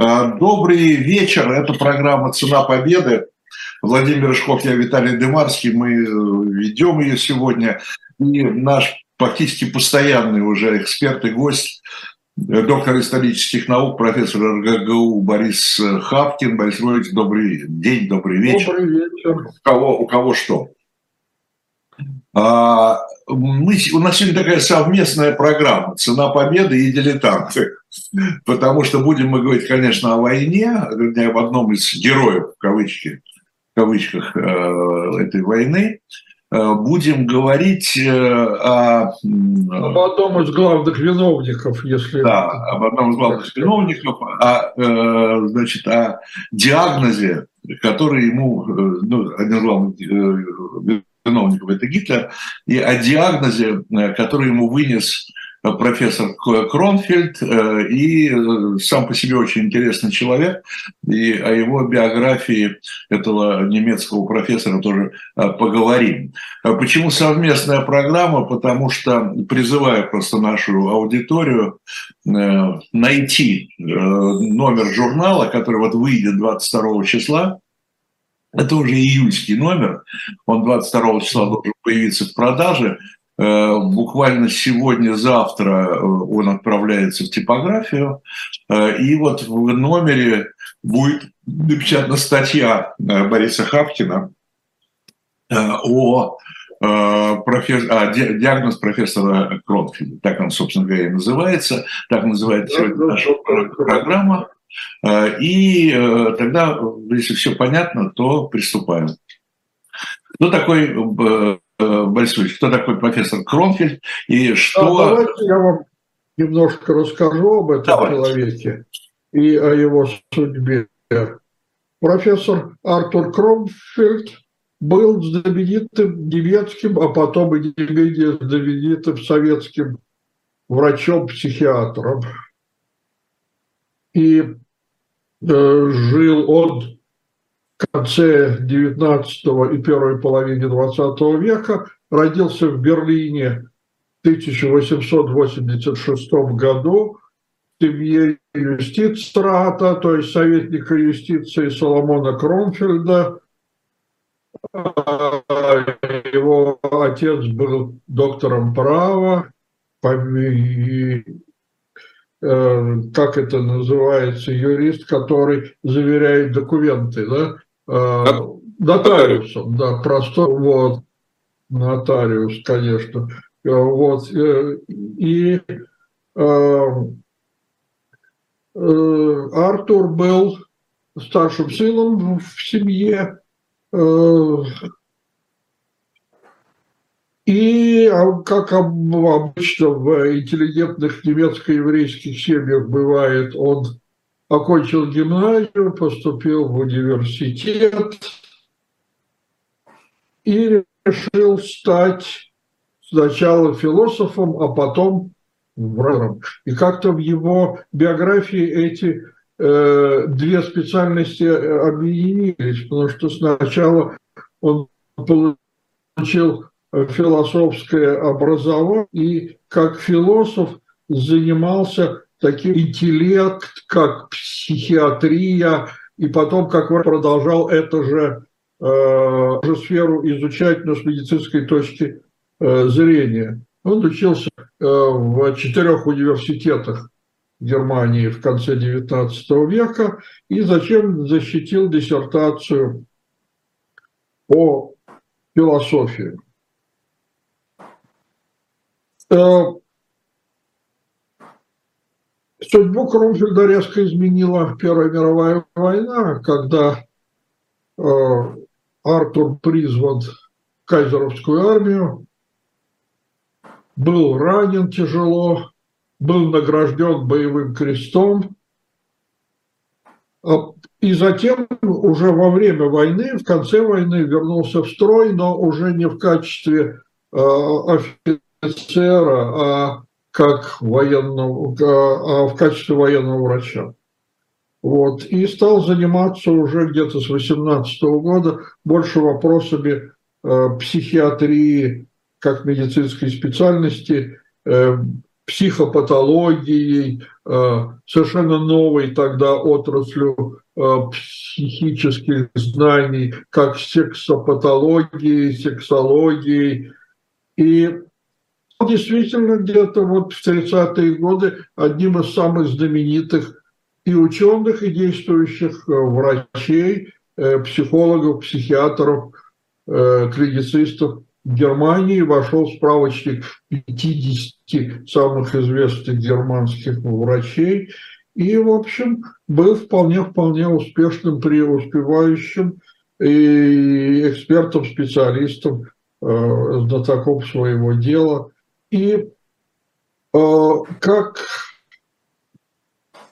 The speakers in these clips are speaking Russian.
А, добрый вечер. Это программа «Цена победы». Владимир Рыжков, я Виталий Дымарский. Мы э, ведем ее сегодня. И наш практически постоянный уже эксперт и гость, э, доктор исторических наук, профессор РГГУ Борис Хапкин. Борис Львович, добрый день, добрый вечер. Добрый вечер. У кого, у кого что? А, мы, у нас сегодня такая совместная программа «Цена победы» и «Дилетанты». Потому что будем мы говорить, конечно, о войне, вернее, об одном из героев, в, кавычки, в кавычках, э, этой войны. Э, будем говорить э, о... Об одном из главных виновников, если... Да, об одном из главных виновников, о, значит, о диагнозе, который ему, ну, один из главных виновников это Гитлер, и о диагнозе, который ему вынес профессор Кронфельд, э, и э, сам по себе очень интересный человек, и о его биографии этого немецкого профессора тоже э, поговорим. Почему совместная программа? Потому что призываю просто нашу аудиторию найти номер журнала, который вот выйдет 22 числа, это уже июльский номер, он 22 числа должен появиться в продаже. Э, буквально сегодня-завтра э, он отправляется в типографию, э, и вот в номере будет напечатана статья Бориса Хапкина о профессор, а, диагноз профессора Кронфельда, так он, собственно говоря, и называется, так называется сегодня наша программа. И тогда, если все понятно, то приступаем. Кто такой Э, Борисович, кто такой профессор Кронфельд и что... А давайте я вам немножко расскажу об этом Давайте. человеке и о его судьбе. Профессор Артур Кронфельд был знаменитым немецким, а потом и не менее знаменитым советским врачом-психиатром. И э, жил он конце XIX и первой половине XX века, родился в Берлине в 1886 году в семье юстицрата, то есть советника юстиции Соломона Кромфельда. Его отец был доктором права, как это называется, юрист, который заверяет документы, да? Э, нотариусом, да, просто вот, нотариус, конечно. Э, вот, э, и Артур был старшим сыном в семье, и, а, как обычно в интеллигентных немецко-еврейских семьях бывает, он окончил гимназию, поступил в университет и решил стать сначала философом, а потом врачом. И как-то в его биографии эти э, две специальности объединились, потому что сначала он получил философское образование и как философ занимался таким интеллект, как психиатрия, и потом, как он продолжал эту же, э, же сферу изучать, но с медицинской точки э, зрения. Он учился э, в четырех университетах Германии в конце XIX века и зачем защитил диссертацию по философии. Э, Судьбу Кронфельда резко изменила Первая мировая война, когда э, Артур призван в кайзеровскую армию, был ранен тяжело, был награжден боевым крестом, а, и затем уже во время войны, в конце войны вернулся в строй, но уже не в качестве э, офицера, а как военного, а в качестве военного врача. Вот. И стал заниматься уже где-то с 18 года больше вопросами э, психиатрии как медицинской специальности, э, психопатологией, совершенно новой тогда отраслью психических знаний, как сексопатологией, сексологией. И действительно где-то вот в 30-е годы одним из самых знаменитых и ученых, и действующих э, врачей, э, психологов, психиатров, э, клиницистов Германии вошел в справочник 50 самых известных германских врачей и, в общем, был вполне-вполне успешным, преуспевающим и экспертом, специалистом, знатоком своего дела. И как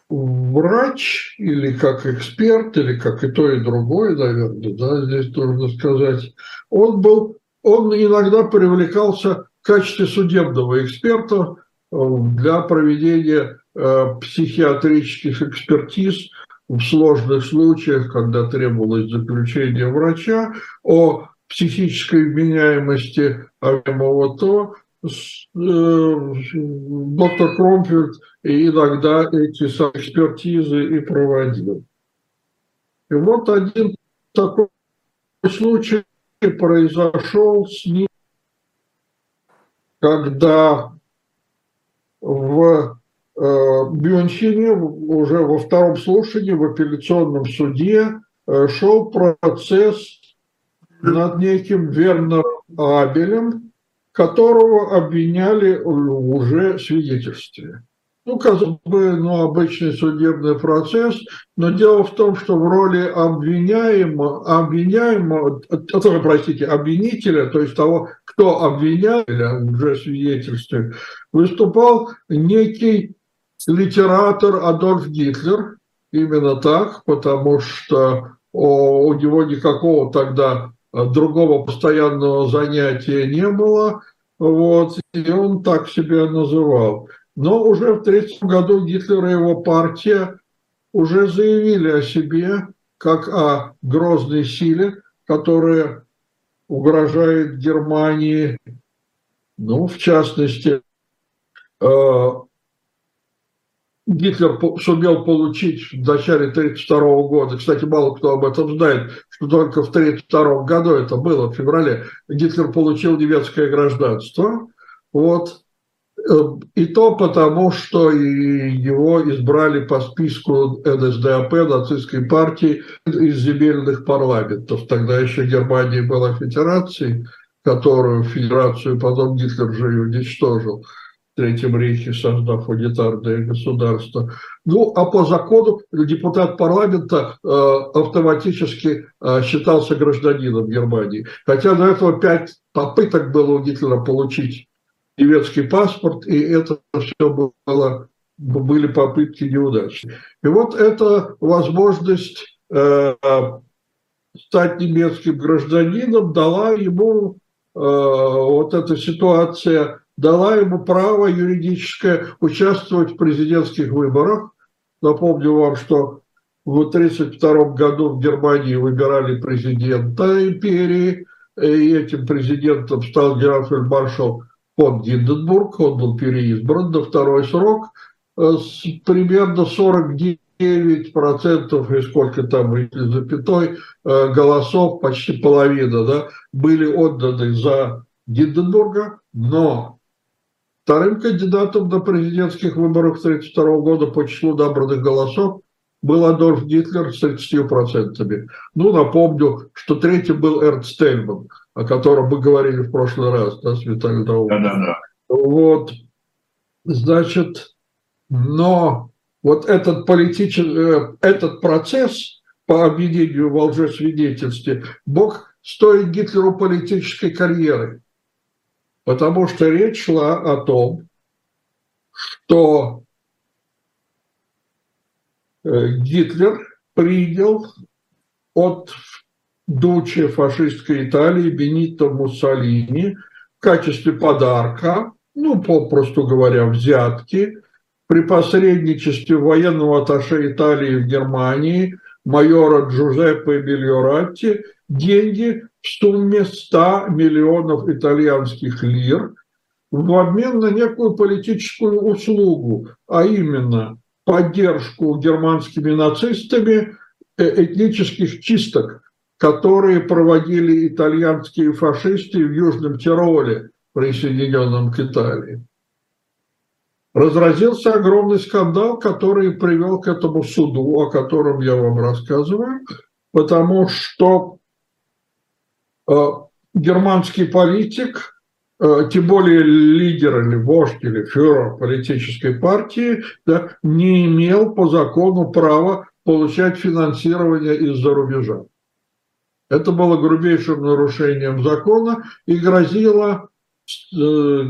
врач или как эксперт, или как и то, и другое, наверное, да, здесь нужно сказать, он был, он иногда привлекался в качестве судебного эксперта э, для проведения э, психиатрических экспертиз в сложных случаях, когда требовалось заключение врача о психической вменяемости объемого то, Э, доктор Кромфельд иногда эти экспертизы и проводил. И вот один такой случай произошел с ним, когда в э, Бюнхене уже во втором слушании в апелляционном суде э, шел процесс над неким Вернером Абелем, которого обвиняли уже в свидетельстве. Ну, казалось бы, ну, обычный судебный процесс, но дело в том, что в роли обвиняемого, обвиняемого, э, простите, обвинителя, то есть того, кто обвиняли уже в свидетельстве, выступал некий литератор Адольф Гитлер, именно так, потому что у него никакого тогда другого постоянного занятия не было, вот, и он так себя называл. Но уже в 1930 году Гитлер и его партия уже заявили о себе как о грозной силе, которая угрожает Германии, ну, в частности, э, Гитлер сумел получить в начале 1932 года, кстати, мало кто об этом знает, что только в 1932 году, это было в феврале, Гитлер получил немецкое гражданство. Вот. Э, и то потому, что его избрали по списку НСДАП, нацистской партии, из земельных парламентов. Тогда еще Германия была федерацией, которую федерацию потом Гитлер же и уничтожил. Третьем рейхе, создав унитарное государство. Ну, а по закону депутат парламента э, автоматически э, считался гражданином Германии. Хотя до этого пять попыток было у Гитлера получить немецкий паспорт, и это все было, были попытки неудачные. И вот эта возможность э, стать немецким гражданином дала ему э, вот эта ситуация дала ему право юридическое участвовать в президентских выборах. Напомню вам, что в 1932 году в Германии выбирали президента империи, и этим президентом стал генерал-фельдмаршал фон Гинденбург, он был переизбран на второй срок, с примерно 49 процентов, и сколько там, запятой, э, голосов, почти половина, да, были отданы за Гинденбурга, но Вторым кандидатом на президентских выборах 1932 года по числу набранных голосов был Адольф Гитлер с 30%. Ну, напомню, что третьим был Эрнст Стейнман, о котором мы говорили в прошлый раз, да, с Виталием Да, да, да. Вот, значит, но вот этот, политический, э, этот процесс по обвинению во лжесвидетельстве мог стоить Гитлеру политической карьеры потому что речь шла о том, что э, Гитлер принял от дуче фашистской Италии Бенито Муссолини в качестве подарка, ну, попросту говоря, взятки, при посредничестве военного атташе Италии в Германии майора Джузеппе Мильоратти деньги в сумме 100 миллионов итальянских лир в обмен на некую политическую услугу, а именно поддержку германскими нацистами э, этнических чисток, которые проводили итальянские фашисты в Южном Тироле, присоединенном к Италии. Разразился огромный скандал, который привел к этому суду, о котором я вам рассказываю, потому что германский политик Э, тем более лидер или вождь или фюрер политической партии да, не имел по закону права получать финансирование из-за рубежа. Это было грубейшим нарушением закона и грозило э,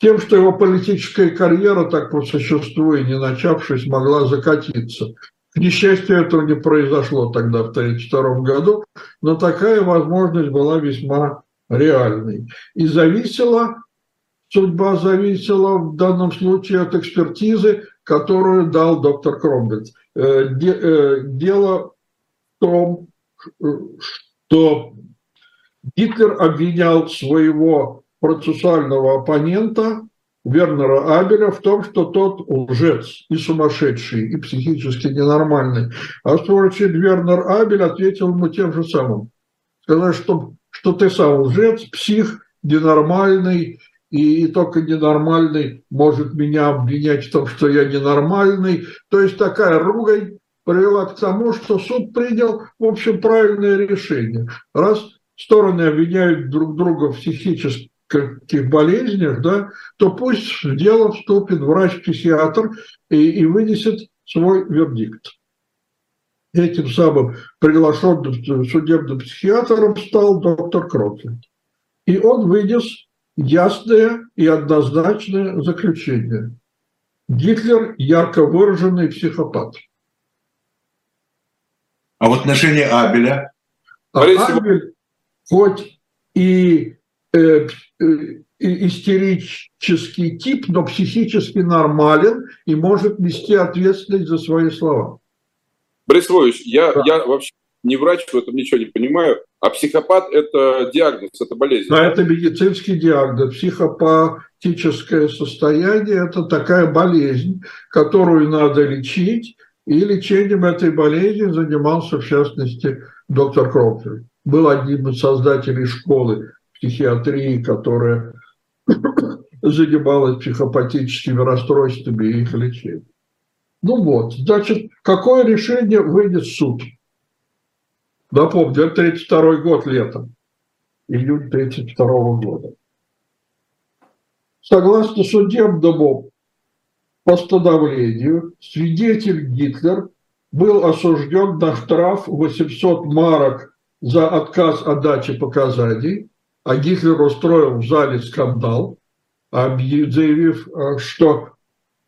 тем, что его политическая карьера, так по существу и не начавшись, могла закатиться. К несчастью, этого не произошло тогда, в 1932 году, но такая возможность была весьма реальный. И зависела, судьба зависела в данном случае от экспертизы, которую дал доктор Кромбет. Э, э, дело в том, что Гитлер обвинял своего процессуального оппонента Вернера Абеля в том, что тот лжец и сумасшедший, и психически ненормальный. А в Вернер Абель ответил ему тем же самым. Сказал, что что ты сам лжец, псих, ненормальный, и, и только ненормальный может меня обвинять в том, что я ненормальный. То есть такая ругань привела к тому, что суд принял, в общем, правильное решение. Раз стороны обвиняют друг друга в психических болезнях, да, то пусть в дело вступит врач-психиатр и, и вынесет свой вердикт этим самым приглашенным судебным психиатром стал доктор Крокленд. И он вынес ясное и однозначное заключение. Гитлер – ярко выраженный психопат. А в отношении Абеля? А Абель, хоть и, э, истерический тип, но психически нормален и может нести ответственность за свои слова. Борис Львович, я, да. я вообще не врач, в этом ничего не понимаю. А психопат – это диагноз, это болезнь. Да, это медицинский диагноз. Психопатическое состояние – это такая болезнь, которую надо лечить. И лечением этой болезни занимался, в частности, доктор Крофтер. Был одним из создателей школы психиатрии, которая занималась психопатическими расстройствами и их лечением. Ну вот, значит, какое решение выйдет суд? Напомню, это 32 год летом, июнь 32 года. Согласно судебному постановлению, свидетель Гитлер был осужден на штраф 800 марок за отказ от дачи показаний, а Гитлер устроил в зале скандал, заявив, э, что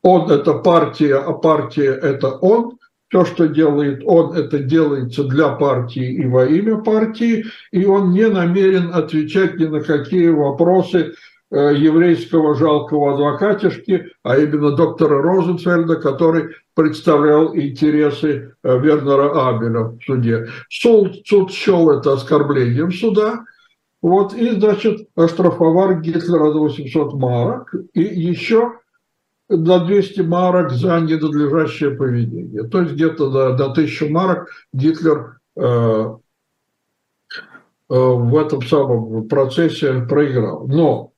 он – это партия, а партия – это он. То, что делает он, это делается для партии и во имя партии, и он не намерен отвечать ни на какие вопросы э, еврейского жалкого адвокатишки, а именно доктора Розенфельда, который представлял интересы э, Вернера Абеля в суде. Суд, суд счел это оскорблением суда, вот, и, значит, оштрафовал Гитлера до 800 марок, и еще на 200 марок за ненадлежащее поведение. То есть где-то до, до 1000 марок Гитлер э, э, в этом самом процессе проиграл. Но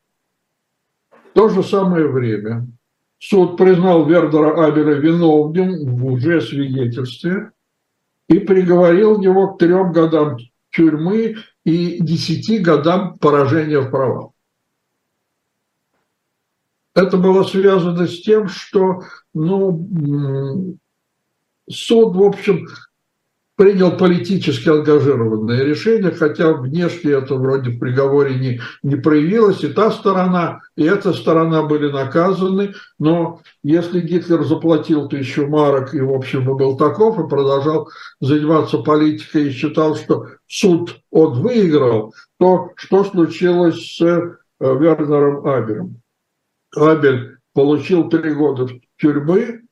в то же самое время суд признал Вердера Абеля виновным в уже свидетельстве и приговорил его к трем годам тюрьмы и десяти годам поражения в правах это было связано с тем, что ну, суд, в общем, принял политически ангажированное решение, хотя внешне это вроде в приговоре не, не проявилось, и та сторона, и эта сторона были наказаны, но если Гитлер заплатил тысячу марок и, в общем, был таков, и продолжал заниматься политикой, и считал, что суд он выиграл, то что случилось с э, Вернером Абером? Абель получил три года тюрьмы,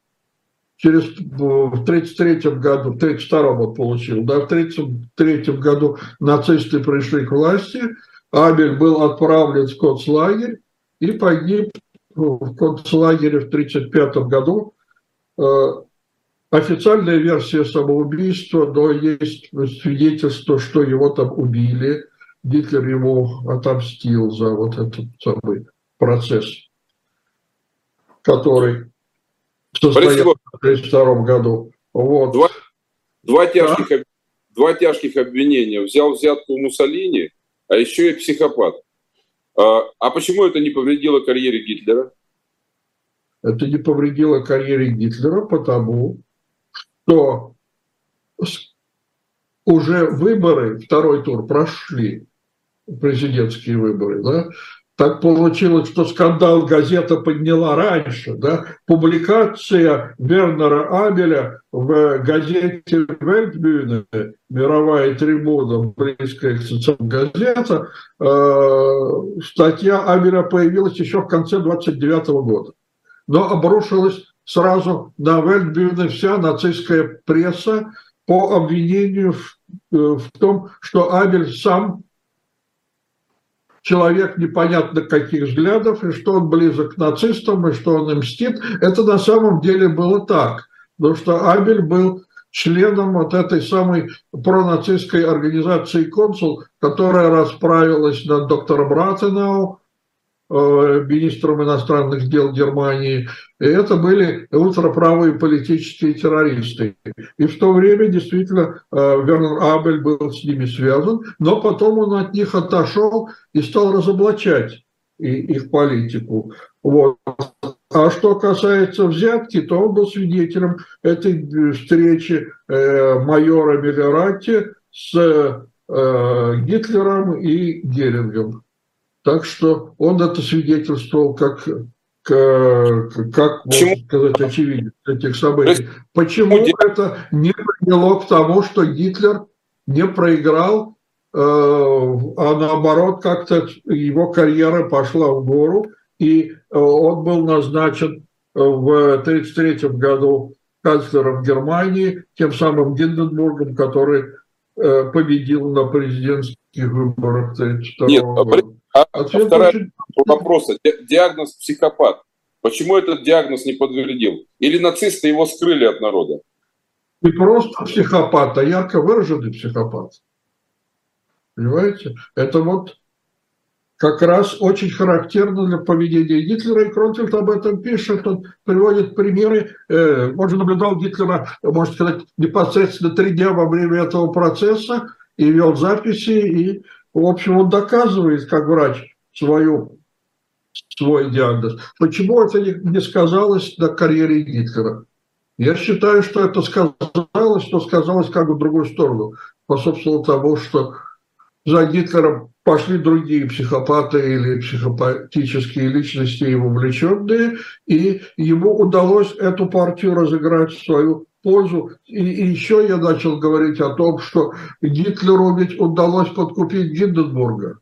через, в 1933 году, в 1932 он получил, да, в 1933 году нацисты пришли к власти, Абель был отправлен в концлагерь и погиб в концлагере в 1935 году. Э, официальная версия самоубийства, но есть свидетельство, что его там убили. Гитлер ему отомстил за вот этот самый процесс, который в 1932 году. Вот. Два, два, тяжких, а? два тяжких обвинения. Взял взятку у Муссолини, а еще и психопат. А, а почему это не повредило карьере Гитлера? Это не повредило карьере Гитлера, потому что уже выборы, второй тур прошли, президентские выборы, да, так получилось, что скандал газета подняла раньше. Да? Публикация Вернера Абеля в газете «Вельтбюhne», мировая трибуна, близкая к социальным газета, э, статья Абеля появилась еще в конце 29 года. Но обрушилась сразу на Вельтбюhne вся нацистская пресса по обвинению в, э, в том, что Абель сам человек непонятно каких взглядов, и что он близок к нацистам, и что он им мстит. Это на самом деле было так, потому что Абель был членом вот этой самой пронацистской организации «Консул», которая расправилась над доктором Ратенау, министром иностранных дел Германии. И это были ультраправые политические террористы. И в то время действительно э, Вернер Абель был с ними связан, но потом он от них отошел и стал разоблачать их политику. Вот. А что касается взятки, то он был свидетелем этой встречи э, майора Миллератти с Гитлером и Герингом. Так что он это свидетельствовал как, как, как можно сказать, очевидец этих событий. Почему это не привело к тому, что Гитлер не проиграл, э, а наоборот как-то его карьера пошла в гору, и э, он был назначен в 1933 году канцлером Германии, тем самым Гинденбургом, который э, победил на президентских выборах 1932 Нет, года. А, а вторая очень... вопроса. Диагноз психопат. Почему этот диагноз не подтвердил? Или нацисты его скрыли от народа? Не просто психопат, а ярко выраженный психопат. Понимаете? Это вот как раз очень характерно для поведения Гитлера, и Кронфельд об этом пишет, он приводит примеры. Э, он же наблюдал Гитлера, можно сказать, непосредственно три дня во время этого процесса, и вел записи, и в общем, он доказывает, как врач, свою, свой диагноз. Почему это не сказалось на карьере Гитлера? Я считаю, что это сказалось, но сказалось как бы в другую сторону. Способствовало тому, что за Гитлером пошли другие психопаты или психопатические личности, вовлеченные, и ему удалось эту партию разыграть в свою пользу. И, и еще я начал говорить о том, что Гитлеру ведь удалось подкупить Гинденбурга.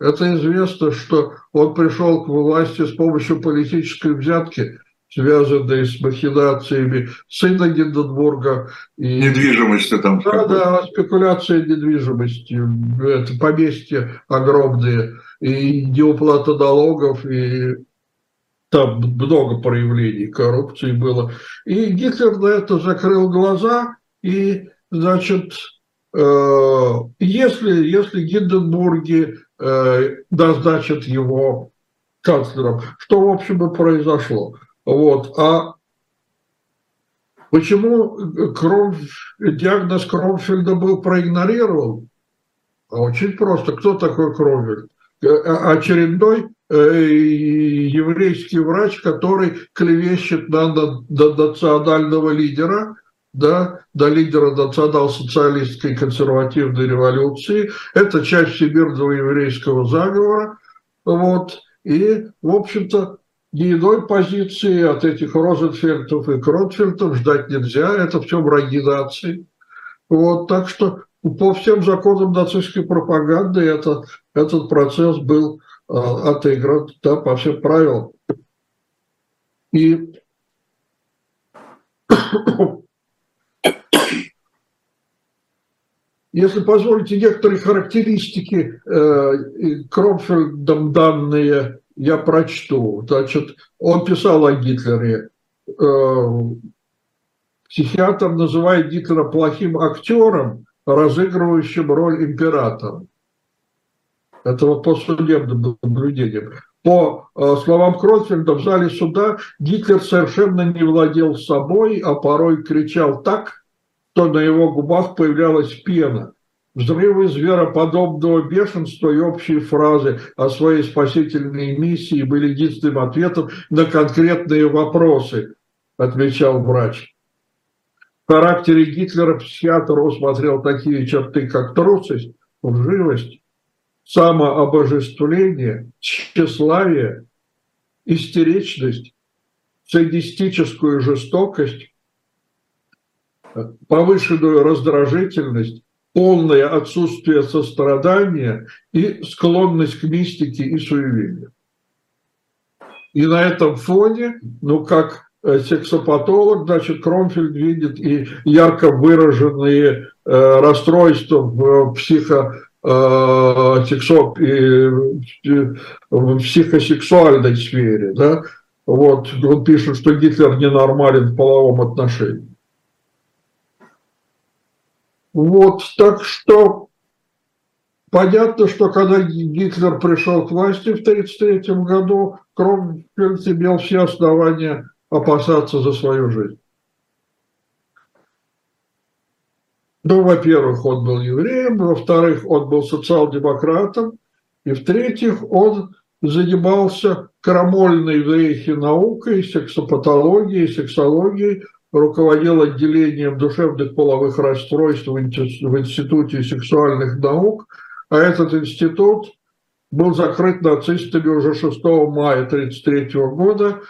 Это известно, что он пришел к власти с помощью политической взятки, связанной с махинациями сына Гинденбурга. И... Недвижимость там. Да, да, спекуляция недвижимостью. Это поместья огромные. И неуплата налогов, и там много проявлений коррупции было. И Гитлер на это закрыл глаза, и, значит, э, если, если Гинденбурги э, назначат его канцлером, что, в общем, и произошло. Вот. А почему Кром, диагноз Кромфельда был проигнорирован? Очень просто. Кто такой Кромфельд? Э, очередной Э, еврейский врач, который клевещет на, на, на национального лидера, да, до лидера национал-социалистской консервативной революции. Это часть всемирного еврейского заговора. Вот. И, в общем-то, ни иной позиции от этих Розенфельдов и Кронфельдов ждать нельзя. Это все враги нации. Вот, так что по всем законам нацистской пропаганды это, этот процесс был отыгран да, по всем правилам. И если позволите, некоторые характеристики э, Кромфельдом данные я прочту. Значит, он писал о Гитлере. Э, психиатр называет Гитлера плохим актером, разыгрывающим роль императора. Это вот по судебным наблюдениям. По словам Кротфельда, в зале суда Гитлер совершенно не владел собой, а порой кричал так, что на его губах появлялась пена. Взрывы звероподобного бешенства и общие фразы о своей спасительной миссии были единственным ответом на конкретные вопросы, отвечал врач. В характере Гитлера психиатр усмотрел такие черты, как трусость, лживость, самообожествление, тщеславие, истеричность, садистическую жестокость, повышенную раздражительность, полное отсутствие сострадания и склонность к мистике и суеверию. И на этом фоне, ну как э, сексопатолог, значит, Кромфельд видит и ярко выраженные э, расстройства в психо э, сексо, в психосексуальной сфере, да, вот, он пишет, что Гитлер ненормален в половом отношении. Вот, так что понятно, что когда Гитлер пришел к власти в 1933 году, Кромфельд имел все основания опасаться за свою жизнь. Ну, во-первых, он был евреем, во-вторых, он был социал-демократом, и в-третьих, он занимался крамольной в рейхе наукой, сексопатологией, сексологией, руководил отделением душевных половых расстройств в Институте сексуальных наук, а этот институт был закрыт нацистами уже 6 мая 1933 года,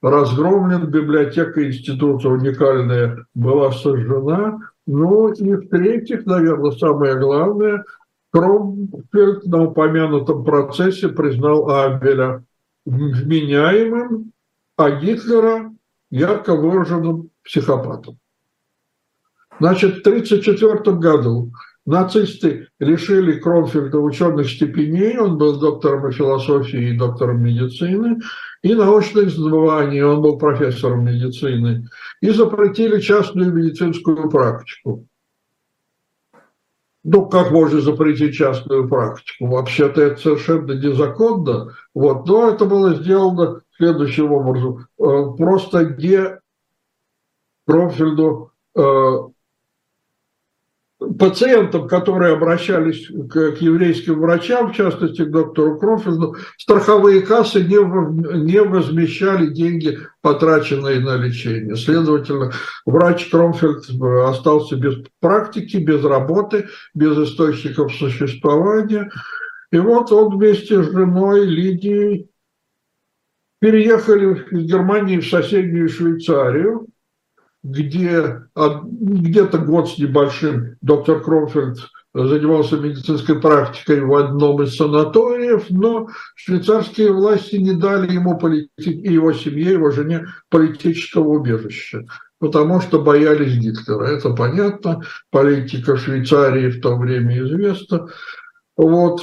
разгромлен, библиотека института уникальная была сожжена, ну и в-третьих, наверное, самое главное, Кромфельд на упомянутом процессе признал Абеля вменяемым, а Гитлера ярко выраженным психопатом. Значит, в 1934 году нацисты лишили Кромфельда ученых степеней, он был доктором философии и доктором медицины, и научных званий, он был профессором медицины, и запретили частную медицинскую практику. Ну, как можно запретить частную практику? Вообще-то это совершенно незаконно, вот, но это было сделано следующим образом. Э, просто не Кромфельду э, пациентам, которые обращались к, к еврейским врачам, в частности к доктору Кромфельду, страховые кассы не, не возмещали деньги, потраченные на лечение. Следовательно, врач Кромфельд остался без практики, без работы, без источников существования. И вот он вместе с женой Лидией переехали из Германии в соседнюю Швейцарию, где где-то год с небольшим доктор Кромфельд занимался медицинской практикой в одном из санаториев, но швейцарские власти не дали ему полити... и его семье, его жене политического убежища, потому что боялись Гитлера. Это понятно, политика Швейцарии в то время известна. Вот.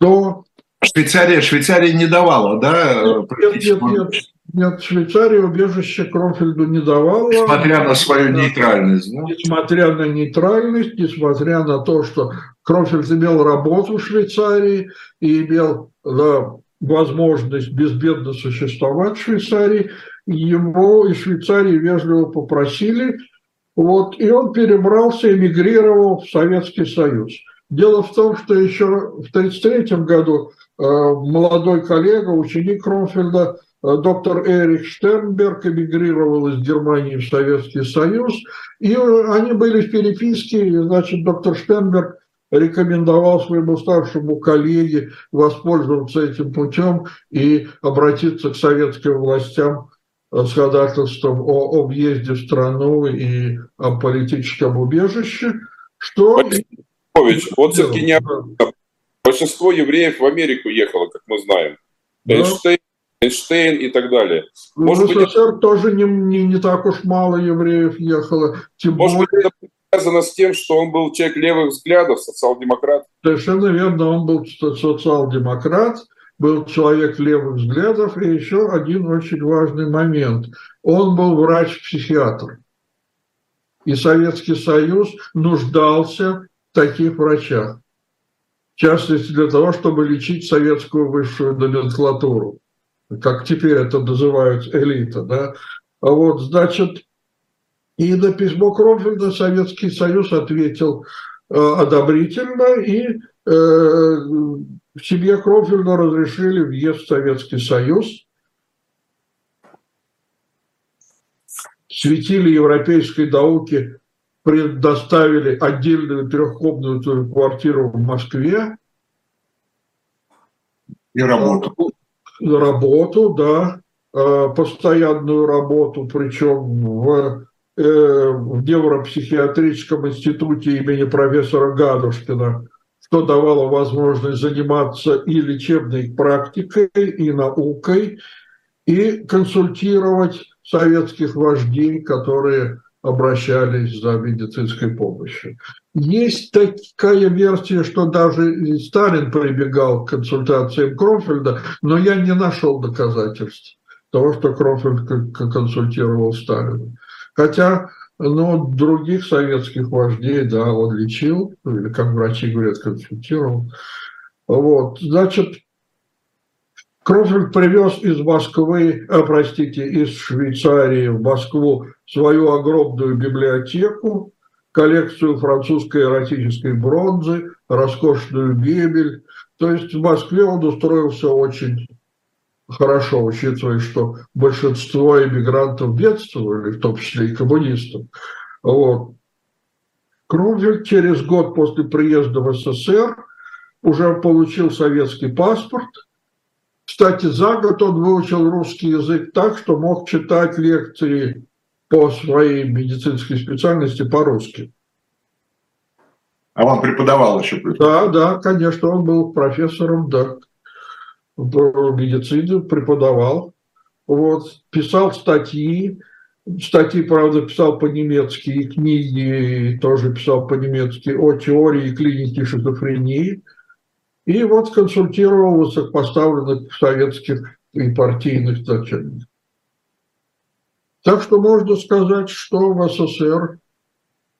До Швейцария, Швейцария не давала, да? Нет, нет, нет. Нет, Швейцария убежище Кромфельду не давала. Несмотря на свою нейтральность. Да? Несмотря на нейтральность, несмотря на то, что Кромфельд имел работу в Швейцарии и имел да, возможность безбедно существовать в Швейцарии, его из Швейцарии вежливо попросили, вот, и он перебрался, эмигрировал в Советский Союз. Дело в том, что еще в 1933 году э, молодой коллега, ученик Кромфельда, доктор Эрих Штернберг эмигрировал из Германии в Советский Союз, и э, они были в переписке, и, значит, доктор Штернберг рекомендовал своему старшему коллеге воспользоваться этим путем и обратиться к советским властям с ходатайством о, о въезде в страну и о политическом убежище, что... Павлович, вот все-таки не большинство евреев в Америку ехало, как мы знаем. Да. Эйнштейн, Эйнштейн и так далее. Может в СССР быть, тоже не, не, не так уж мало евреев ехало. Тем может более... быть, связано с тем, что он был человек левых взглядов, социал-демократ? Совершенно верно, он был социал-демократ, был человек левых взглядов, и еще один очень важный момент. Он был врач-психиатр. И Советский Союз нуждался в таких врачах. В частности, для того, чтобы лечить советскую высшую номенклатуру, как теперь это называют элита. Да? А вот, значит, и на письмо Кромфельда Советский Союз ответил э, одобрительно, и э, в семье Кромфельда разрешили въезд в Советский Союз. Светили европейской науки предоставили отдельную трехкомнатную квартиру в Москве. И работу. Работу, да. Э, постоянную работу, причем в Э, в Невропсихиатрическом институте имени профессора Гадушкина, что давало возможность заниматься и лечебной практикой, и наукой, и консультировать советских вождей, которые обращались за медицинской помощью. Есть такая версия, что даже Сталин прибегал к консультациям Кромфельда, но я не нашел доказательств того, что Кромфельд консультировал Сталина. Хотя, ну, других советских вождей, да, он лечил, или, как врачи говорят, консультировал. Вот, значит, Крофельд привез из Москвы, а, простите, из Швейцарии в Москву свою огромную библиотеку, коллекцию французской эротической бронзы, роскошную мебель. То есть в Москве он устроился очень хорошо, учитывая, что большинство иммигрантов бедствовали, в том числе и коммунистов. Вот. Крумвель через год после приезда в СССР уже получил советский паспорт. Кстати, за год он выучил русский язык так, что мог читать лекции по своей медицинской специальности по-русски. А он преподавал еще? Да, да, конечно, он был профессором, да в медицине, преподавал, вот, писал статьи, статьи, правда, писал по-немецки, и книги тоже писал по-немецки о теории клиники шизофрении, и вот консультировал высокопоставленных советских и партийных начальников. Так что можно сказать, что в СССР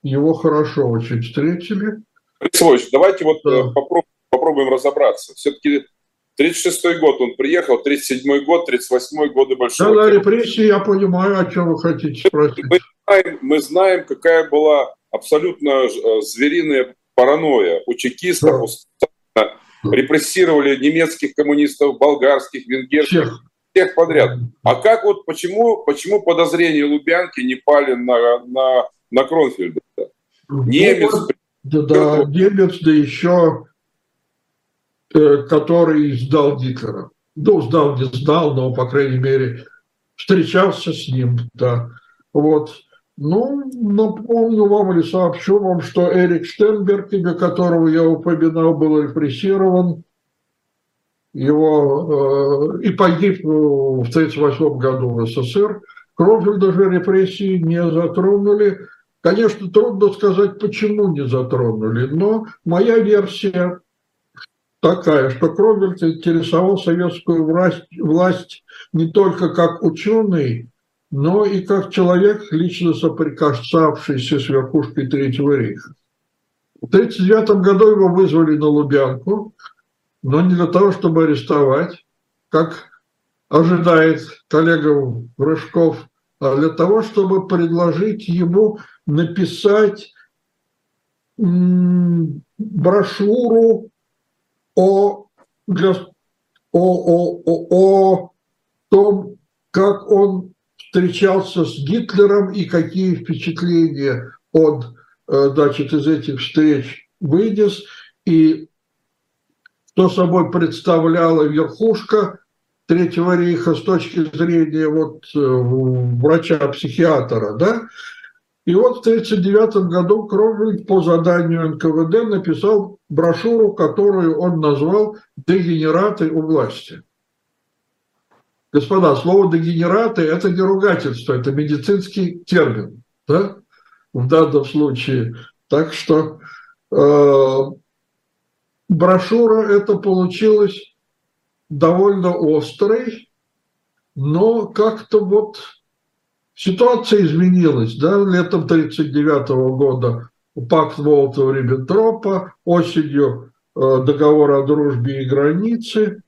его хорошо очень встретили. Алексей давайте вот да. Э, попробуем, попробуем разобраться. Все-таки 36-й год он приехал, 37-й год, 38-й годы большого... Да, да, репрессии, я понимаю, о чем вы хотите спросить. Мы знаем, мы знаем, какая была абсолютно э, звериная паранойя у чекистов, да. репрессировали немецких коммунистов, болгарских, венгерских, всех, всех подряд. А как вот, почему, почему подозрения Лубянки не пали на, на, на Кронфельда? Ну, немец... Да, да, немец, да еще Э, который сдал Гитлера. Ну, сдал, не сдал, но, по крайней мере, встречался с ним, да. Вот. Ну, напомню вам или сообщу вам, что Эрик Штенберг, имя которого я упоминал, был репрессирован его, э, и погиб в 1938 году в СССР. Кромфельд даже репрессии не затронули. Конечно, трудно сказать, почему не затронули, но моя версия такая, что Кроберт интересовал советскую власть, власть не только как ученый, но и как человек, лично соприкасавшийся с верхушкой Третьего рейха. В 1939 году его вызвали на Лубянку, но не для того, чтобы арестовать, как ожидает коллега Рыжков, а для того, чтобы предложить ему написать брошюру о, для, о, о, о, о том, как он встречался с Гитлером и какие впечатления он, э, значит, из этих встреч вынес, и что собой представляла верхушка Третьего рейха с точки зрения вот э, врача-психиатра, да, и вот в 1939 году Кромвель по заданию НКВД написал брошюру, которую он назвал «Дегенераты у власти». Господа, слово «дегенераты» – это не ругательство, это медицинский термин. Да? в данном случае. Так что э, брошюра это получилась довольно острой, но как-то вот ситуация изменилась. Да? Летом 1939 года пакт Молотова-Риббентропа, осенью э, договор о дружбе и границе,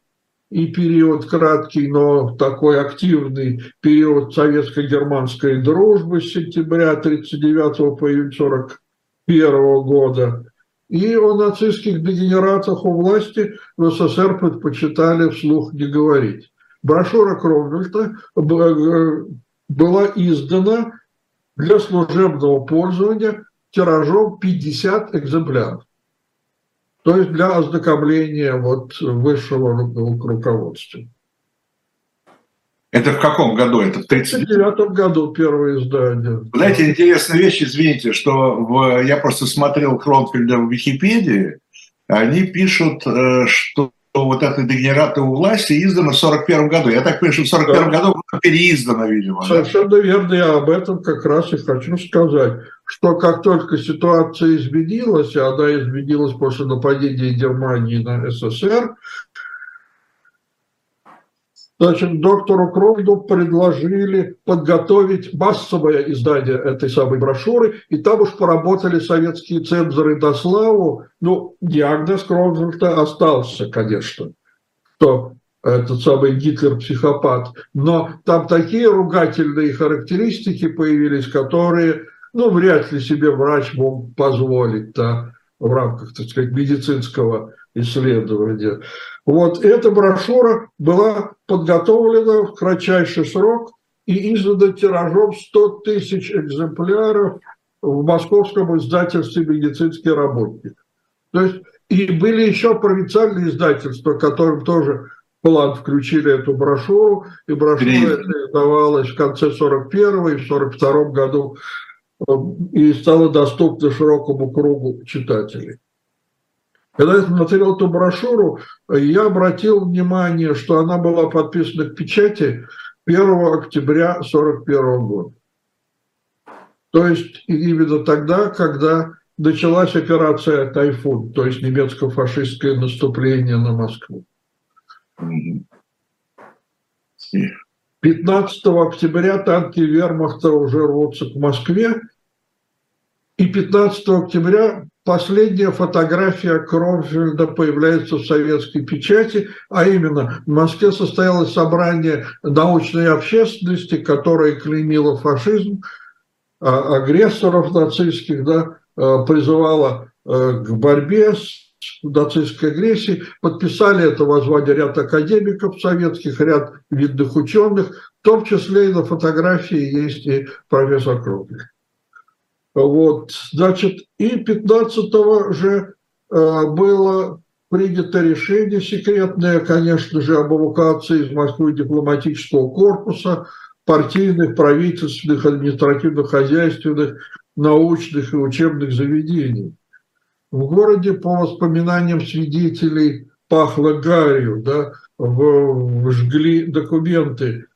и период краткий, но такой активный период советско-германской дружбы с сентября 1939 по июнь 1941 года. И о нацистских дегенератах у власти в СССР предпочитали вслух не говорить. Брошюра Кромвельта э, была издана для служебного пользования тиражом 50 экземпляров. То есть для ознакомления вот высшего руководства. Это в каком году? Это в 1939 году первое издание. Знаете, интересная вещь, извините, что в, я просто смотрел Кронфельда в Википедии, они пишут, э, что вот это «Дегенераты у власти» издано в 1941 году. Я так понимаю, что в 1941 да. году переиздано, видимо. Совершенно да? верно, я об этом как раз и хочу сказать, что как только ситуация изменилась, а она изменилась после нападения Германии на СССР, Значит, доктору Кровду предложили подготовить массовое издание этой самой брошюры, и там уж поработали советские цензоры до славу. Ну, диагноз Кровда остался, конечно, что этот самый Гитлер-психопат. Но там такие ругательные характеристики появились, которые, ну, вряд ли себе врач мог позволить да, в рамках, так сказать, медицинского исследования. Вот эта брошюра была подготовлена в кратчайший срок и издана тиражом 100 тысяч экземпляров в московском издательстве «Медицинский работник». То есть и были еще провинциальные издательства, которым тоже план включили эту брошюру, и брошюра издавалась в конце 41 и в 42 году э, и стала доступна широкому кругу читателей. Когда я смотрел эту брошюру, я обратил внимание, что она была подписана к печати 1 октября 1941 года. То есть именно тогда, когда началась операция «Тайфун», то есть немецко-фашистское наступление на Москву. 15 октября танки вермахта уже рвутся к Москве, и 15 октября последняя фотография Кронфельда появляется в советской печати, а именно в Москве состоялось собрание научной общественности, которое клеймило фашизм, а, агрессоров нацистских, да, а, призывала а, к борьбе с нацистской агрессией. Подписали это воззвание ряд академиков советских, ряд видных ученых, в том числе и на фотографии есть и профессор Кронфельд. Вот, значит, и 15 же э, было принято решение секретное, конечно же, об эвакуации из Москвы дипломатического корпуса, партийных, правительственных, административно-хозяйственных, научных и учебных заведений. В городе, по воспоминаниям свидетелей, пахло гарью, да, жгли документы,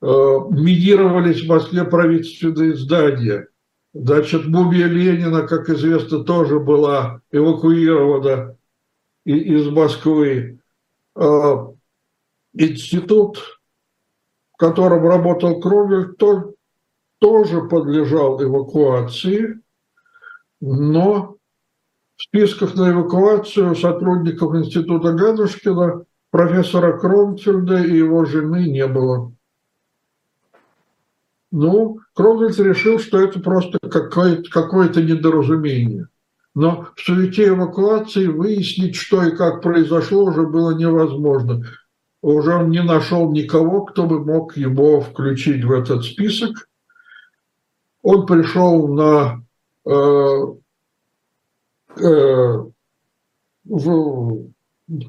э, минировались в Москве правительственные здания – Значит, мумия Ленина, как известно, тоже была эвакуирована из Москвы. А, институт, в котором работал Кромвель, тоже подлежал эвакуации, но в списках на эвакуацию сотрудников института Гадушкина профессора Кромфельда и его жены не было. Ну, Кромвельц решил, что это просто какое-то какое недоразумение. Но в суете эвакуации выяснить, что и как произошло, уже было невозможно. Уже он не нашел никого, кто бы мог его включить в этот список. Он пришел на э, э, в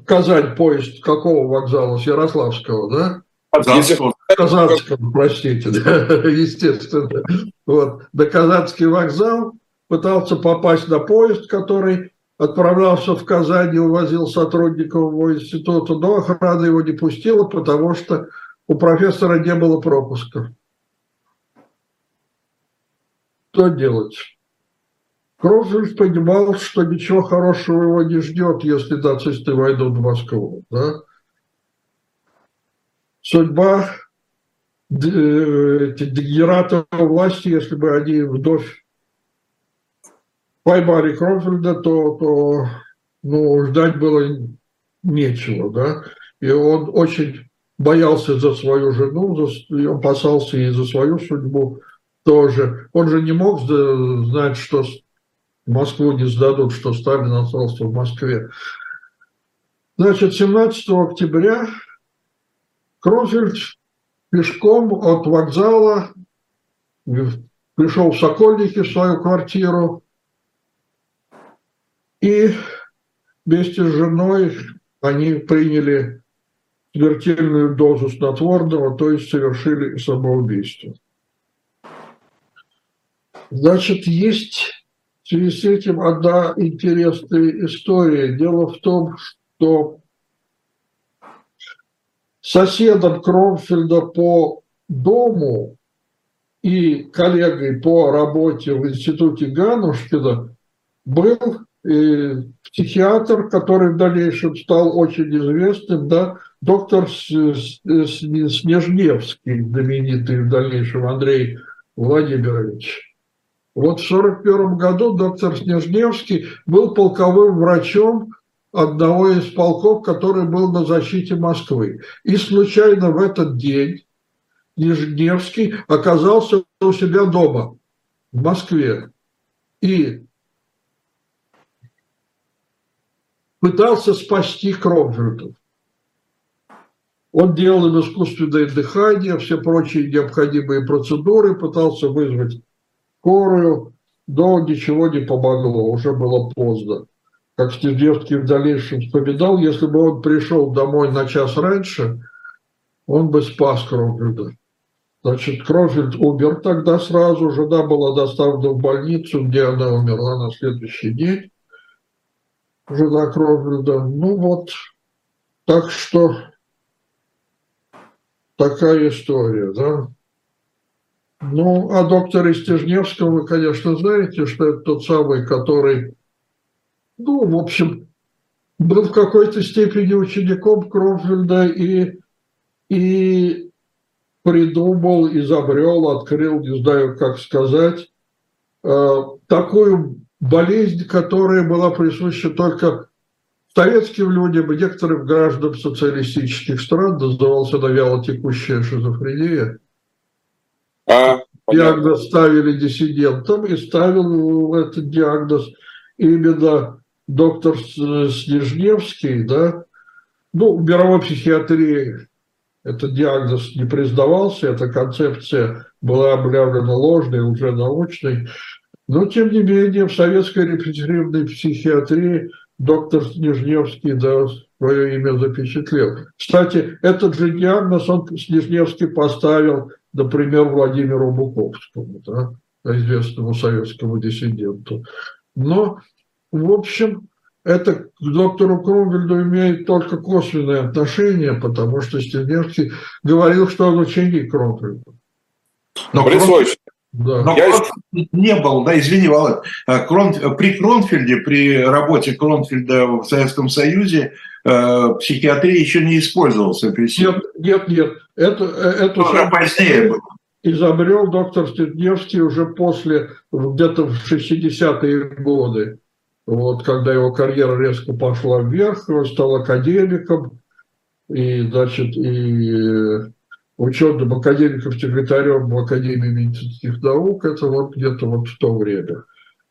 Казань поезд какого вокзала? С Ярославского, да? Казанского. Казанского, простите, да, естественно. Вот. До Казанский вокзал пытался попасть на поезд, который отправлялся в Казань и увозил сотрудников его института, но охрана его не пустила, потому что у профессора не было пропуска. что делать? Кронфельд понимал, что ничего хорошего его не ждет, если нацисты войдут в Москву. Да? Судьба дегенератов власти, если бы они вновь поймали Кронфельда, то, то ну, ждать было нечего. Да? И он очень боялся за свою жену, за, опасался и за свою судьбу тоже. Он же не мог знать, что Москву не сдадут, что Сталин остался в Москве. Значит, 17 октября Кронфельд пешком от вокзала пришел в Сокольники в свою квартиру и вместе с женой они приняли смертельную дозу снотворного, то есть совершили самоубийство. Значит, есть в связи с этим одна интересная история. Дело в том, что соседом Кромфельда по дому и коллегой по работе в институте Ганушкина был э, психиатр, который в дальнейшем стал очень известным, да, доктор Снежневский, знаменитый в дальнейшем Андрей Владимирович. Вот в 1941 году доктор Снежневский был полковым врачом одного из полков, который был на защите Москвы. И случайно в этот день Нижневский оказался у себя дома в Москве и пытался спасти Кромфельдов. Он делал им искусственное дыхание, все прочие необходимые процедуры, пытался вызвать скорую, но ничего не помогло, уже было поздно как Снежевский в дальнейшем вспоминал, если бы он пришел домой на час раньше, он бы спас Крофельда. Значит, Крофельд умер тогда сразу, жена была доставлена в больницу, где она умерла на следующий день, жена Крофельда. Ну вот, так что такая история, да. Ну, а доктора Стежневского вы, конечно, знаете, что это тот самый, который ну, в общем, был в какой-то степени учеником Кромфельда и, и придумал, изобрел, открыл, не знаю, как сказать, э, такую болезнь, которая была присуща только советским людям и некоторым гражданам социалистических стран, назывался она вялотекущая шизофрения. А, диагноз ставили диссидентам, и ставил этот диагноз именно доктор Снежневский, да, ну, в мировой психиатрии этот диагноз не признавался, эта концепция была объявлена ложной, уже научной, но, тем не менее, в советской репрессивной психиатрии доктор Снежневский да, свое имя запечатлел. Кстати, этот же диагноз он Снежневский поставил, например, Владимиру Буковскому, да, известному советскому диссиденту. Но в общем, это к доктору Кругельду имеет только косвенное отношение, потому что Стеневский говорил, что он ученик Кругельда. Но Борис да. Но я... не был, да, извини, Володь, а Крон, при Кронфельде, при работе Кронфельда в Советском Союзе э, психиатрия еще не использовался. Нет, нет, нет. Это, э, это уже позднее было. Изобрел доктор Стедневский уже после, где-то в 60-е годы. Вот, когда его карьера резко пошла вверх, он стал академиком, и, значит, и ученым академиком, секретарем в Академии медицинских наук, это вот где-то вот в то время.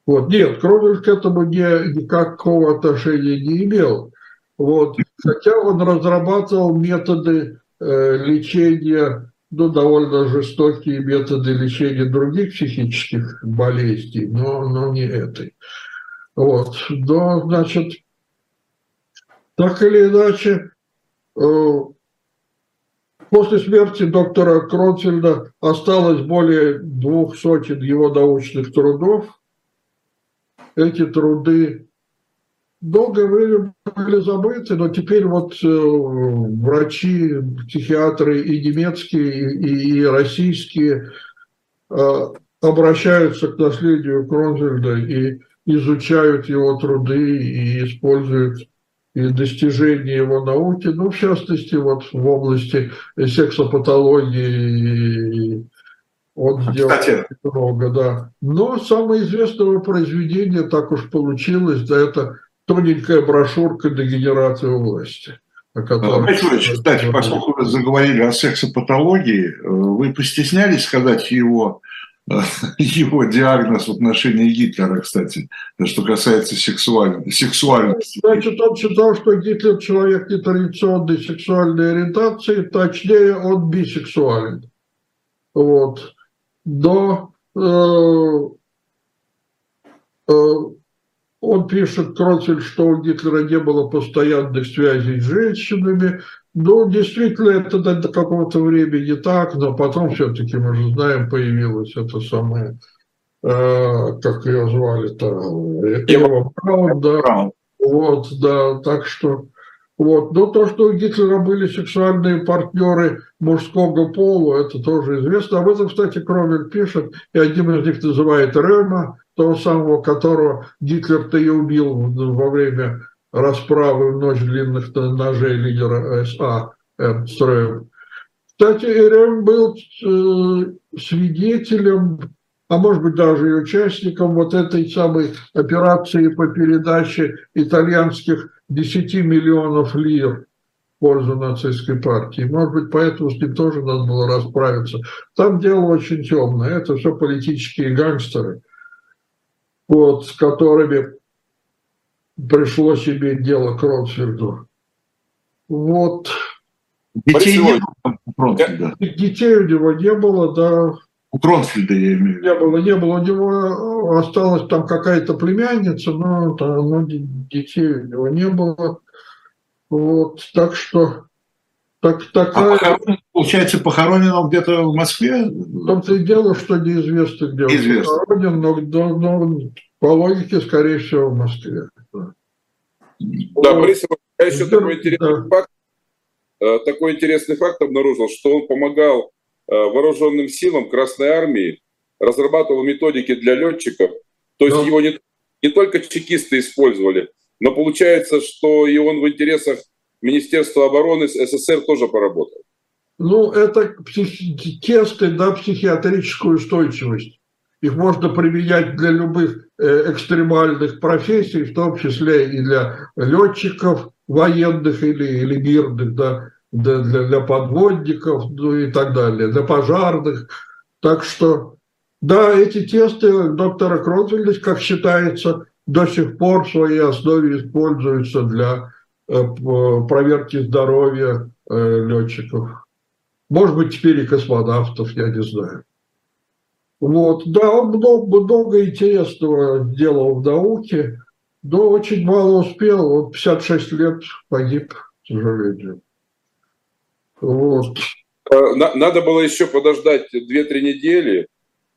Вот. Нет, Кромвель к этому не, никакого отношения не имел. Вот. Хотя он разрабатывал методы э, лечения, ну, довольно жестокие методы лечения других психических болезней, но, но не этой. Вот. Но, значит, так или иначе, э, после смерти доктора Кронфельда осталось более двух сотен его научных трудов. Эти труды долгое время были забыты, но теперь вот э, врачи, психиатры и немецкие, и, и российские э, обращаются к наследию Кронфельда и изучают его труды и используют и достижения его науки, ну, в частности, вот в области сексопатологии он сделал Кстати. много, да. Но самое известное произведение, так уж получилось, да, это тоненькая брошюрка «Дегенерация власти». Которой... Кстати, поскольку вы заговорили о сексопатологии, э, вы постеснялись сказать его его диагноз в отношении Гитлера, кстати, что касается сексуальности. сексуальности. Значит, он считал, что Гитлер человек нетрадиционной сексуальной ориентации, точнее, он бисексуален. Вот. Но э, э, он пишет, Кроцель, что у Гитлера не было постоянных связей с женщинами, ну, действительно, это до какого-то времени так, но потом все-таки, мы же знаем, появилась эта самая, э, как ее звали-то, Ева Браун, да, вот, да, так что, вот, но то, что у Гитлера были сексуальные партнеры мужского пола, это тоже известно. Об этом, кстати, Кровель пишет, и один из них называет Рема, того самого, которого Гитлер-то и убил во время расправы в ночь длинных ножей лидера СА М. Кстати, РМ был э, свидетелем, а может быть даже и участником вот этой самой операции по передаче итальянских 10 миллионов лир в пользу нацистской партии. Может быть, поэтому с ним тоже надо было расправиться. Там дело очень темное. Это все политические гангстеры, вот, с которыми пришлось иметь дело к Ротшильду. Вот. Детей не было у Кронфельда? Детей у него не было, да. У Кронфельда, я имею в виду. Не было, не было. У него осталась там какая-то племянница, но, но детей у него не было. Вот, так что так, такая... А похоронен, получается, похоронен он где-то в Москве? В том-то и дело, что неизвестно, где он похоронен, но, но, но по логике, скорее всего, в Москве. Да, Борис я еще такой интересный факт, э, такой интересный факт обнаружил, что он помогал э, вооруженным силам Красной Армии, разрабатывал методики для летчиков, то есть да. его не, не только чекисты использовали, но получается, что и он в интересах Министерства обороны СССР тоже поработал. Ну, это психи- тесты на психиатрическую устойчивость. Их можно применять для любых э, экстремальных профессий, в том числе и для летчиков военных или, или мирных, да, для, для, подводников ну, и так далее, для пожарных. Так что, да, эти тесты доктора Кронфельда, как считается, до сих пор в своей основе используются для э, проверки здоровья э, летчиков. Может быть, теперь и космонавтов, я не знаю. Вот, да, он много, много интересного сделал в науке, но очень мало успел. Он 56 лет погиб, к сожалению. Вот. А, надо было еще подождать 2-3 недели,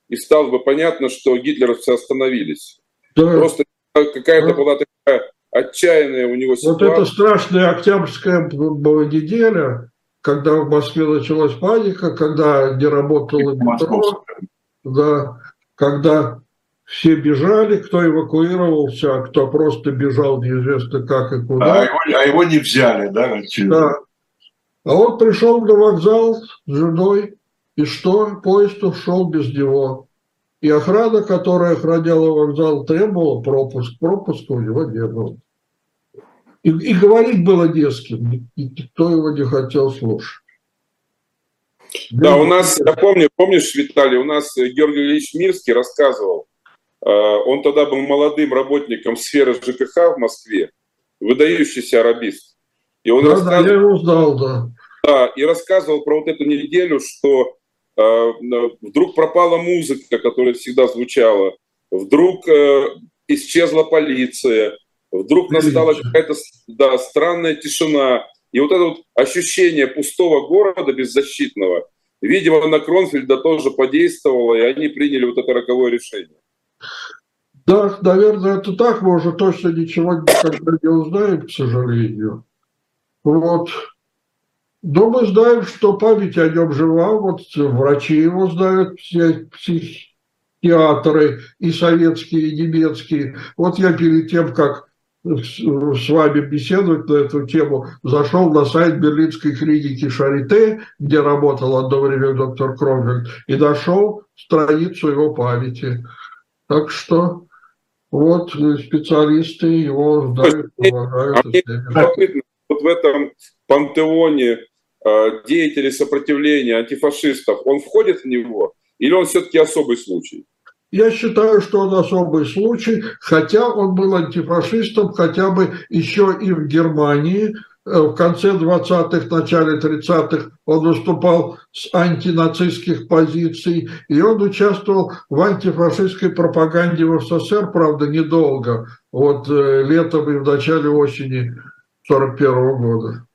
и стало бы понятно, что гитлеровцы остановились. Да. Просто какая-то да. была такая отчаянная у него ситуация. Вот это страшная октябрьская неделя, когда в Москве началась паника, когда не работало метро да, когда все бежали, кто эвакуировался, а кто просто бежал неизвестно как и куда. А его, а его не взяли, да? Да. А он пришел на вокзал с женой, и что? Поезд ушел без него. И охрана, которая охраняла вокзал, требовала пропуск. Пропуска у него не было. И, и говорить было не с кем. И никто его не хотел слушать. Да, у нас, я помню, помнишь, Виталий, у нас Георгий Ильич Мирский рассказывал, э, он тогда был молодым работником сферы ЖКХ в Москве, выдающийся арабист. И он да, рассказывал, да, я его узнал, да. Да, и рассказывал про вот эту неделю, что э, вдруг пропала музыка, которая всегда звучала, вдруг э, исчезла полиция, вдруг настала какая-то да, странная тишина. И вот это вот ощущение пустого города беззащитного, видимо, на Кронфельда тоже подействовало, и они приняли вот это роковое решение. Да, наверное, это так, мы уже точно ничего никогда не узнаем, к сожалению. Вот. Но мы знаем, что память о нем жива, вот врачи его знают, все псих, театры и советские, и немецкие. Вот я перед тем, как с вами беседовать на эту тему, зашел на сайт берлинской клиники Шарите, где работал одно время доктор Кромвель, и нашел страницу его памяти. Так что вот специалисты его знают, уважают. А вот в этом пантеоне э, деятелей сопротивления, антифашистов, он входит в него? Или он все-таки особый случай? Я считаю, что он особый случай, хотя он был антифашистом хотя бы еще и в Германии. Э, в конце 20-х, начале 30-х он выступал с антинацистских позиций, и он участвовал в антифашистской пропаганде в СССР, правда, недолго, вот э, летом и в начале осени 41 -го года.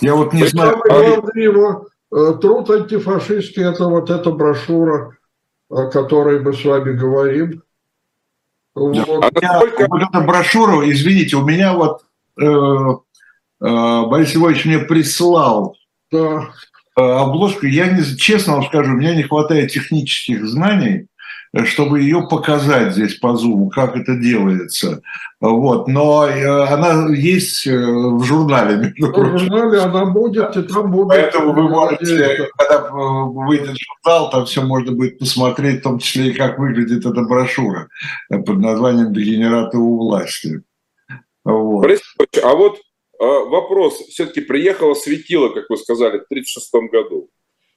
Я вот не знаю... Главный его э, труд антифашистский – это вот эта брошюра о которой мы с вами говорим. Вот. А насколько... Вот эту брошюру, извините, у меня вот э, э, Борис Львович мне прислал да. э, обложку. Я не, честно вам скажу, у меня не хватает технических знаний чтобы ее показать здесь по зуму, как это делается. Вот. Но э, она есть э, в журнале. В журнале она будет, и там будет. Поэтому вы можете, когда выйдет журнал, там все можно будет посмотреть, в том числе и как выглядит эта брошюра под названием «Дегенераты у власти». Вот. А вот э, вопрос. Все-таки приехала светило, как вы сказали, в 1936 году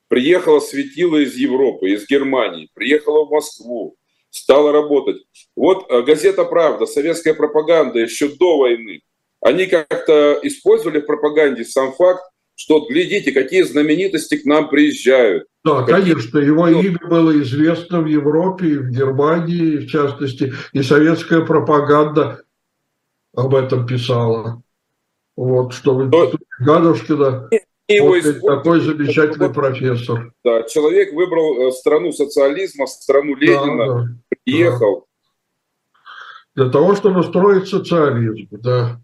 приехала светила из Европы, из Германии, приехала в Москву, стала работать. Вот э, газета «Правда», советская пропаганда еще до войны, они как-то использовали в пропаганде сам факт, что, глядите, какие знаменитости к нам приезжают. Да, какие... конечно, его ну, имя было известно в Европе, в Германии, в частности, и советская пропаганда об этом писала. Вот, что вы Но... Гадушкина его вот такой замечательный профессор. Да, человек выбрал э, страну социализма, страну Ленина, да, да, приехал. Да. Для того, чтобы строить социализм, да.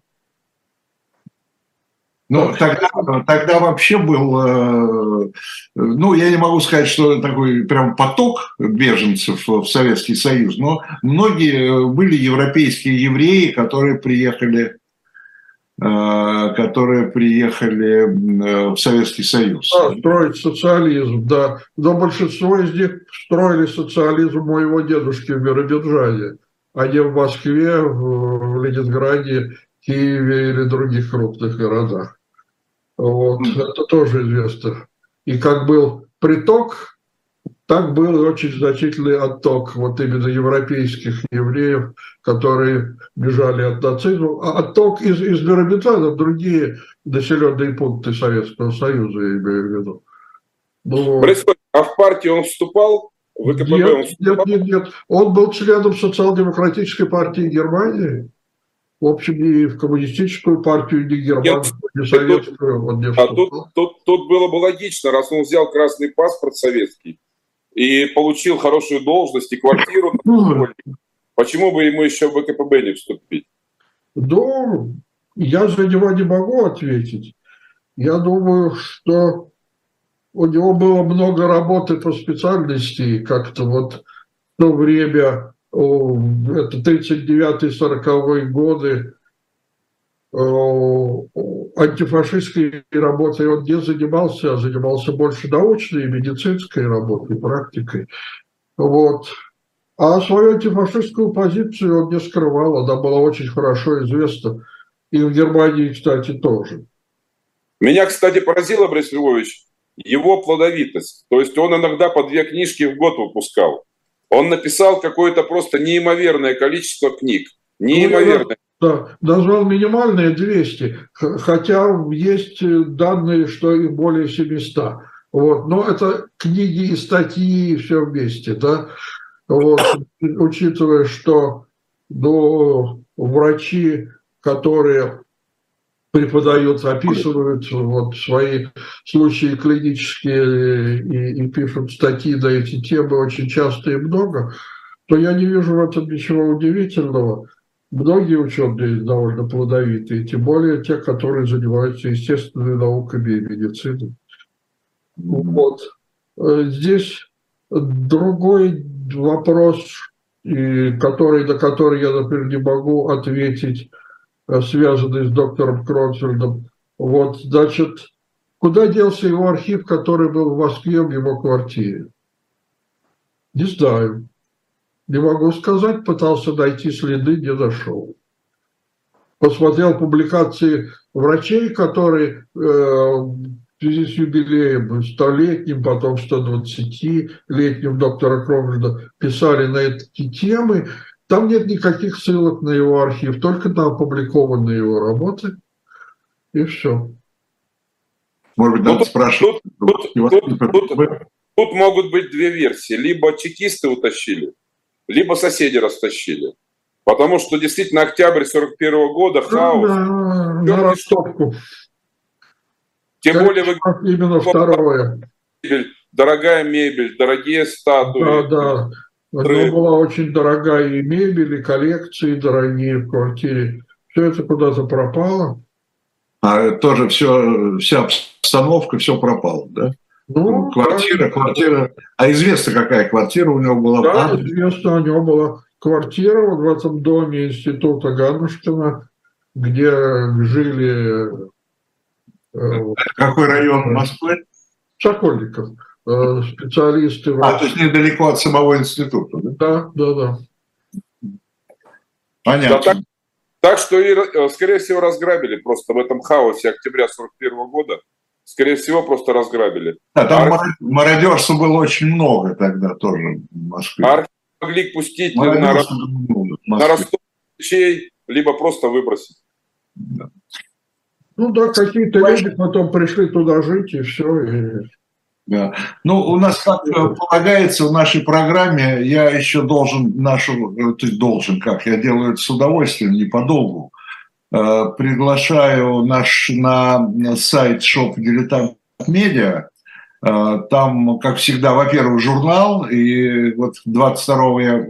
Ну, тогда, тогда вообще был, э, ну, я не могу сказать, что такой прям поток беженцев в Советский Союз, но многие были европейские евреи, которые приехали Э, которые приехали э, в Советский Союз. Да, строить социализм, да. Но большинство из них строили социализм моего дедушки в Биробиджане, а не в Москве, в Ленинграде, Киеве или других крупных городах. Вот, это тоже известно. И как был приток так был очень значительный отток вот именно европейских евреев, которые бежали от нацизма. А отток из, из Биробиджана в другие населенные пункты Советского Союза, я имею в виду. Но... а в партию он вступал? В ВКПБ нет, он вступал? Нет, нет, нет. Он был членом социал-демократической партии Германии. В общем, и в коммунистическую партию, ни германскую, ни советскую он не вступал. А тут, тут, тут было бы логично, раз он взял красный паспорт советский, и получил хорошую должность и квартиру. Почему бы ему еще в ВКПБ не вступить? Да, я за него не могу ответить. Я думаю, что у него было много работы по специальности, как-то вот в то время, это 39-40 годы, антифашистской работой он не занимался, а занимался больше научной, медицинской работой, практикой. Вот. А свою антифашистскую позицию он не скрывал, она была очень хорошо известна. И в Германии, кстати, тоже. Меня, кстати, поразило, Борис Львович, его плодовитость. То есть он иногда по две книжки в год выпускал. Он написал какое-то просто неимоверное количество книг. Ну, неимоверное. Да, назвал минимальные 200, хотя есть данные, что их более 700. Вот. Но это книги и статьи, и все вместе. Да? Вот. Учитывая, что ну, врачи, которые преподают, описывают вот свои случаи клинические и, и пишут статьи на эти темы очень часто и много, то я не вижу в этом ничего удивительного. Многие ученые довольно плодовитые, тем более те, которые занимаются естественными науками и медициной. Вот. Э, здесь другой вопрос, который, на который я, например, не могу ответить, э, связанный с доктором Кронфельдом. Вот, значит, куда делся его архив, который был в Москве в его квартире? Не знаю. Не могу сказать, пытался найти следы, не нашел. Посмотрел публикации врачей, которые э, в связи с юбилеем столетним, потом 120-летним доктора Кромвельда писали на эти темы. Там нет никаких ссылок на его архив, только на опубликованные его работы. И все. Может быть, надо ну, спрашивать. Тут, тут, тут, тут, тут могут быть две версии. Либо чекисты утащили, либо соседи растащили. Потому что действительно октябрь 41 года, хаос. Да, на ростовку. Тем как более вы... Именно второе. Дорогая мебель, дорогие статуи. Да, да. У него была очень дорогая и мебель, и коллекции дорогие в квартире. Все это куда-то пропало. А тоже все, вся обстановка, все пропало, да? Ну, квартира, да. квартира. А известно, какая квартира у него была? Да, а? известно, у него была квартира вот в этом доме института Ганушкина, где жили Э, Какой район Москвы? Сокольников. Э, специалисты. А, то есть недалеко от самого института, да? Да, да, да. Понятно. Да, так, так что, и, э, скорее всего, разграбили просто в этом хаосе октября 41 года. Скорее всего, просто разграбили. Да, там Ар... мародерства было очень много тогда тоже в Москве. Архив могли пустить на, на Ростов либо просто выбросить. Да. Ну да, какие-то люди потом пришли туда жить, и все. И... Да. Ну, у нас, как э, полагается в нашей программе, я еще должен нашу, э, то есть должен, как, я делаю это с удовольствием, не подолгу, приглашаю наш на сайт Shop Медиа, Э, там, как всегда, во-первых, журнал, и вот 22,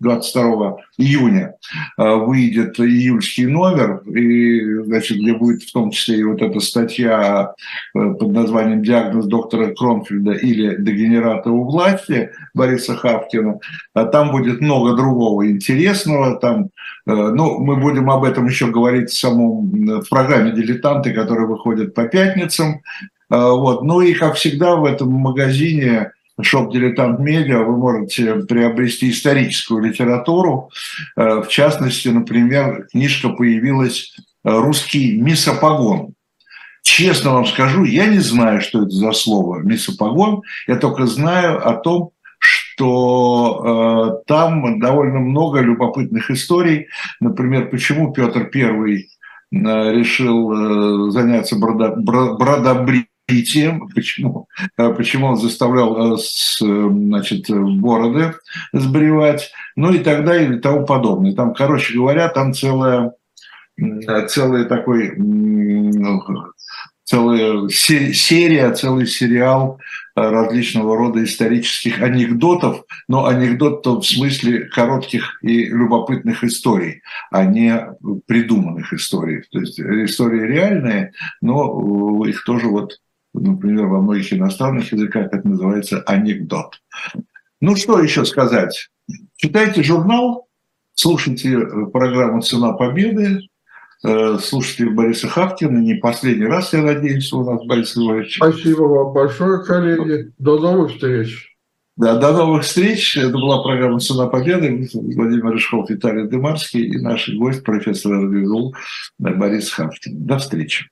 22 июня э, выйдет июльский номер, и, значит, где будет в том числе и вот эта статья э, под названием «Диагноз доктора Кронфельда или дегенерата у власти» Бориса Хавкина. А там будет много другого интересного, там, ну, мы будем об этом еще говорить в самом в программе «Дилетанты», которая выходит по пятницам, вот. Ну и, как всегда, в этом магазине Shop Дилетант Медиа вы можете приобрести историческую литературу. А, в частности, например, книжка появилась «Русский мисопогон». Честно вам скажу, я не знаю, что это за слово «мисопогон». Я только знаю о том, что э, там довольно много любопытных историй. Например, почему Петр I э, решил э, заняться бродо, бродобри тем, почему, э, почему он заставлял э, значит, бороды сбривать, ну и так далее и тому подобное. Там, короче говоря, там целая, целый такой, целая серия, целый сериал э, различного рода исторических анекдотов, но анекдотов в смысле коротких и любопытных историй, а не придуманных историй. То есть истории реальные, но их тоже вот например, во многих иностранных языках это называется анекдот. Ну, что еще сказать? Читайте журнал, слушайте э, программу «Цена победы», э, слушайте Бориса Хавкина. Не последний раз, я надеюсь, у нас, Борис Иванович. Спасибо вам большое, коллеги. До новых встреч. Да, до новых встреч. Это была программа «Цена победы». Владимир Рыжков, Виталий Дымарский и наш гость, профессор РГГУ Борис Хавкин. До встречи.